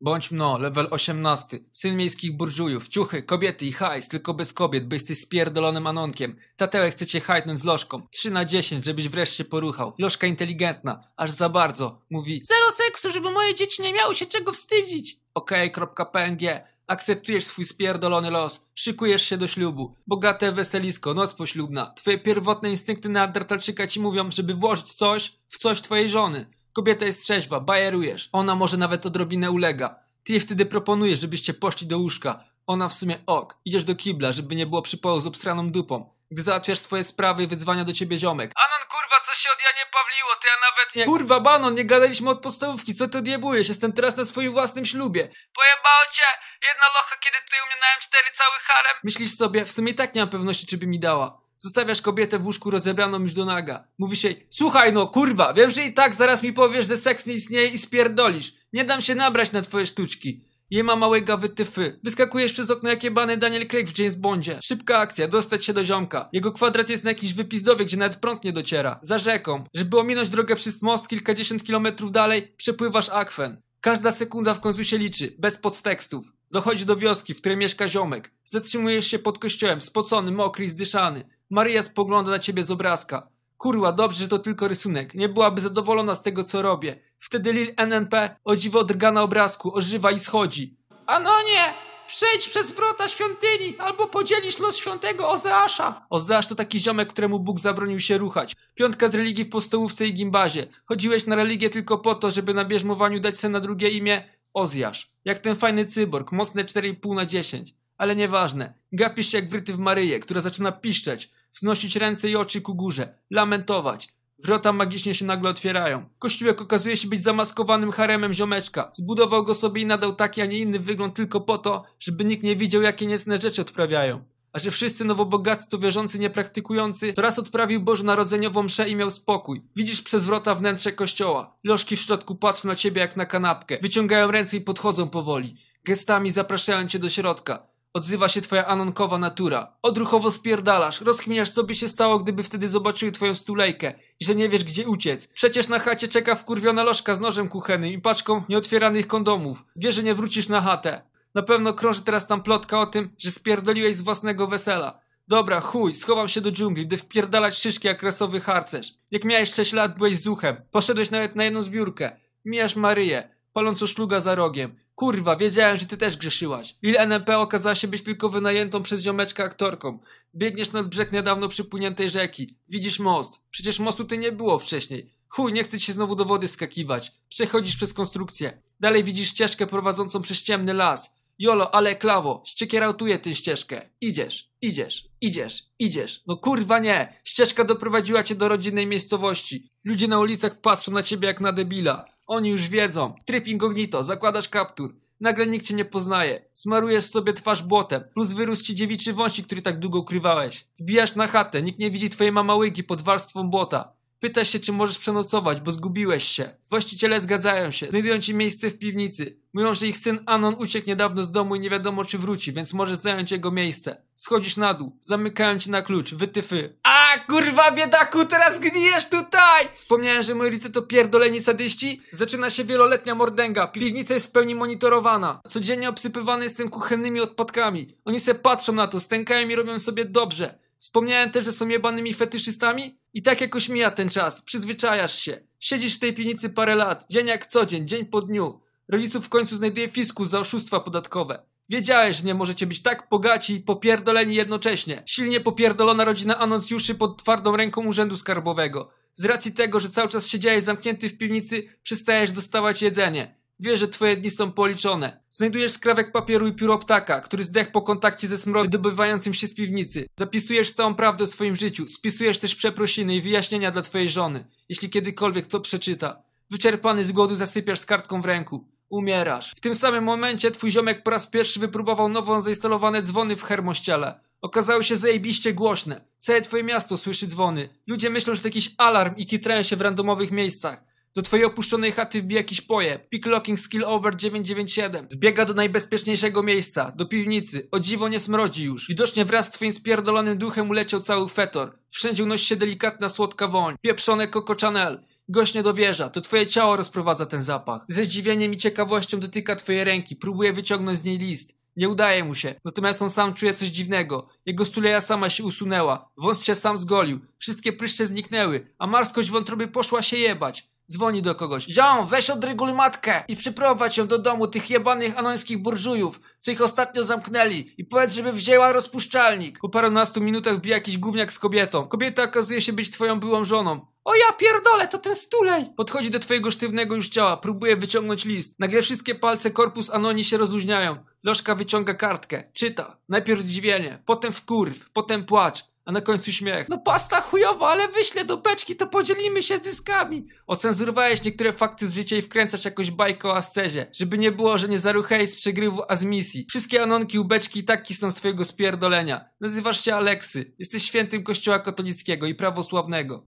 Bądź mno, level 18. Syn miejskich burżujów, ciuchy, kobiety i hajs, tylko bez kobiet, bo jesteś spierdolonym anonkiem. Tatełek chce cię hajtnąć z lożką. 3 na 10, żebyś wreszcie poruchał. Lożka inteligentna, aż za bardzo. Mówi, Zero seksu, żeby moje dzieci nie miały się czego wstydzić. okej.png. Akceptujesz swój spierdolony los. Szykujesz się do ślubu. Bogate weselisko, noc poślubna. Twoje pierwotne instynkty neandertalczyka ci mówią, żeby włożyć coś w coś twojej żony. Kobieta jest trzeźwa, bajerujesz. Ona może nawet odrobinę ulega. Ty jej wtedy proponujesz, żebyście poszli do łóżka. Ona w sumie ok. Idziesz do kibla, żeby nie było przypału z obsraną dupą. Gdy załatwiasz swoje sprawy, wyzwania do ciebie ziomek. Anon, kurwa, co się od Janie Pawliło, to ja nawet nie... Kurwa, Banon, nie gadaliśmy od podstawówki, co ty odjebujesz? Jestem teraz na swoim własnym ślubie. Pojebało cię! Jedna locha, kiedy tutaj u mnie na M4 cały harem. Myślisz sobie, w sumie tak nie mam pewności, czy by mi dała. Zostawiasz kobietę w łóżku rozebraną już do naga. Mówisz jej, słuchaj no, kurwa, wiem, że i tak zaraz mi powiesz, że seks nie istnieje i spierdolisz. Nie dam się nabrać na twoje sztuczki. Je ma małego wytyfy. Wyskakujesz przez okno jak jebany Daniel Craig w James Bondzie. Szybka akcja, dostać się do ziomka. Jego kwadrat jest na jakiejś wypizdowie, gdzie nawet prąd nie dociera. Za rzeką. Żeby ominąć drogę przez most kilkadziesiąt kilometrów dalej, przepływasz akwen. Każda sekunda w końcu się liczy, bez podtekstów. Dochodzi do wioski, w której mieszka ziomek. Zatrzymujesz się pod kościołem, spocony, mokry i zdyszany. Maria spogląda na ciebie z obrazka. Kurwa, dobrze, że to tylko rysunek. Nie byłaby zadowolona z tego, co robię. Wtedy Lil NNP o dziwo drga na obrazku, ożywa i schodzi. Anonie, przejdź przez wrota świątyni, albo podzielisz los świętego Ozeasza. Ozeasz to taki ziomek, któremu Bóg zabronił się ruchać. Piątka z religii w postołówce i gimbazie. Chodziłeś na religię tylko po to, żeby na bierzmowaniu dać sobie na drugie imię Ozjasz. Jak ten fajny cyborg, mocne 4,5 na 10. Ale nieważne. Gapisz się jak wryty w Maryję, która zaczyna piszczeć, wznosić ręce i oczy ku górze, lamentować. Wrota magicznie się nagle otwierają. Kościółek okazuje się być zamaskowanym haremem ziomeczka. Zbudował go sobie i nadał taki, a nie inny wygląd tylko po to, żeby nikt nie widział, jakie niecne rzeczy odprawiają. A że wszyscy nowobogaccy to wierzący niepraktykujący, to raz odprawił bożonarodzeniową mszę i miał spokój. Widzisz przez wrota wnętrze kościoła. Lożki w środku patrzą na ciebie jak na kanapkę. Wyciągają ręce i podchodzą powoli. Gestami zapraszają cię do środka. Odzywa się twoja anonkowa natura. Odruchowo spierdalasz, rozkminiasz co by się stało, gdyby wtedy zobaczyły twoją stulejkę i że nie wiesz gdzie uciec. Przecież na chacie czeka wkurwiona lożka z nożem kuchennym i paczką nieotwieranych kondomów. Wiesz, że nie wrócisz na chatę. Na pewno krąży teraz tam plotka o tym, że spierdoliłeś z własnego wesela. Dobra, chuj, schowam się do dżungli, by wpierdalać szyszki jak rasowy harcerz. Jak miałeś 6 lat, byłeś zuchem. Poszedłeś nawet na jedną zbiórkę. Mijasz Maryję, palącą szluga za rogiem. Kurwa, wiedziałem, że ty też grzeszyłaś. Lil NMP okazała się być tylko wynajętą przez ziomeczka aktorką. Biegniesz nad brzeg niedawno przypłyniętej rzeki. Widzisz most. Przecież mostu ty nie było wcześniej. Chuj, nie chcę ci się znowu do wody skakiwać. Przechodzisz przez konstrukcję. Dalej widzisz ścieżkę prowadzącą przez ciemny las. Jolo, ale klawo, ściekierałtuje tę ścieżkę. Idziesz, idziesz, idziesz, idziesz. No kurwa nie. Ścieżka doprowadziła cię do rodzinnej miejscowości. Ludzie na ulicach patrzą na ciebie jak na debila. Oni już wiedzą. Tryb incognito, zakładasz kaptur. Nagle nikt cię nie poznaje. Smarujesz sobie twarz błotem, plus wyrósł ci dziewiczy wąsik, który tak długo ukrywałeś. Wbijasz na chatę, nikt nie widzi twojej mamałygi pod warstwą błota. Pytasz się, czy możesz przenocować, bo zgubiłeś się. Właściciele zgadzają się, znajdują ci miejsce w piwnicy. Mówią, że ich syn Anon uciekł niedawno z domu i nie wiadomo, czy wróci, więc możesz zająć jego miejsce. Schodzisz na dół, zamykają ci na klucz, wytyfy. A kurwa biedaku, teraz gnijesz tutaj! Wspomniałem, że moi rodzice to pierdoleni sadyści? Zaczyna się wieloletnia mordęga, piwnica jest w pełni monitorowana. Codziennie obsypywany jestem kuchennymi odpadkami. Oni se patrzą na to, stękają i robią sobie dobrze. Wspomniałem też, że są jebanymi fetyszystami? I tak jakoś mija ten czas, przyzwyczajasz się. Siedzisz w tej piwnicy parę lat, dzień jak co dzień, dzień po dniu. Rodziców w końcu znajduje fiskus za oszustwa podatkowe. Wiedziałeś, że nie możecie być tak bogaci i popierdoleni jednocześnie. Silnie popierdolona rodzina anoncjuszy pod twardą ręką urzędu skarbowego. Z racji tego, że cały czas siedziałeś zamknięty w piwnicy, przestajesz dostawać jedzenie. Wiesz, że twoje dni są policzone. Znajdujesz skrawek papieru i pióro ptaka, który zdechł po kontakcie ze smrodem wydobywającym się z piwnicy. Zapisujesz całą prawdę o swoim życiu. Spisujesz też przeprosiny i wyjaśnienia dla twojej żony, jeśli kiedykolwiek to przeczyta. Wyczerpany z głodu zasypiasz z kartką w ręku. Umierasz. W tym samym momencie twój ziomek po raz pierwszy wypróbował nową zainstalowane dzwony w hermościele. Okazały się zajebiście głośne. Całe twoje miasto słyszy dzwony. Ludzie myślą, że to jakiś alarm i kitrają się w randomowych miejscach. Do twojej opuszczonej chaty wbija jakiś poje. Picklocking skill over 997. Zbiega do najbezpieczniejszego miejsca. Do piwnicy. O dziwo nie smrodzi już. Widocznie wraz z twoim spierdolonym duchem uleciał cały fetor. Wszędzie unosi się delikatna słodka woń. Pieprzone Coco Chanel. Gość nie dowierza, to twoje ciało rozprowadza ten zapach. Ze zdziwieniem i ciekawością dotyka twojej ręki, próbuje wyciągnąć z niej list. Nie udaje mu się, natomiast on sam czuje coś dziwnego. Jego stuleja sama się usunęła, wąs się sam zgolił, wszystkie pryszcze zniknęły, a marskość wątroby poszła się jebać. Dzwoni do kogoś. Ziom, weź odreguluj matkę i przyprowadź ją do domu tych jebanych anońskich burżujów, co ich ostatnio zamknęli i powiedz, żeby wzięła rozpuszczalnik. Po parunastu minutach bije jakiś gówniak z kobietą. Kobieta okazuje się być twoją byłą żoną. O ja pierdolę, to ten stulej! Podchodzi do twojego sztywnego już ciała, próbuje wyciągnąć list. Nagle wszystkie palce korpus Anoni się rozluźniają. Lożka wyciąga kartkę, czyta. Najpierw zdziwienie, potem wkurw, potem płacz, a na końcu śmiech. No pasta chujowa, ale wyślę do beczki, to podzielimy się zyskami. Ocenzurowałeś niektóre fakty z życia i wkręcasz jakąś bajkę o ascezie, żeby nie było, że nie zaruchałeś z przegrywu, a z misji. Wszystkie anonki u beczki tak kisną z twojego spierdolenia. Nazywasz się Aleksy, jesteś świętym kościoła katolickiego i prawosławnego.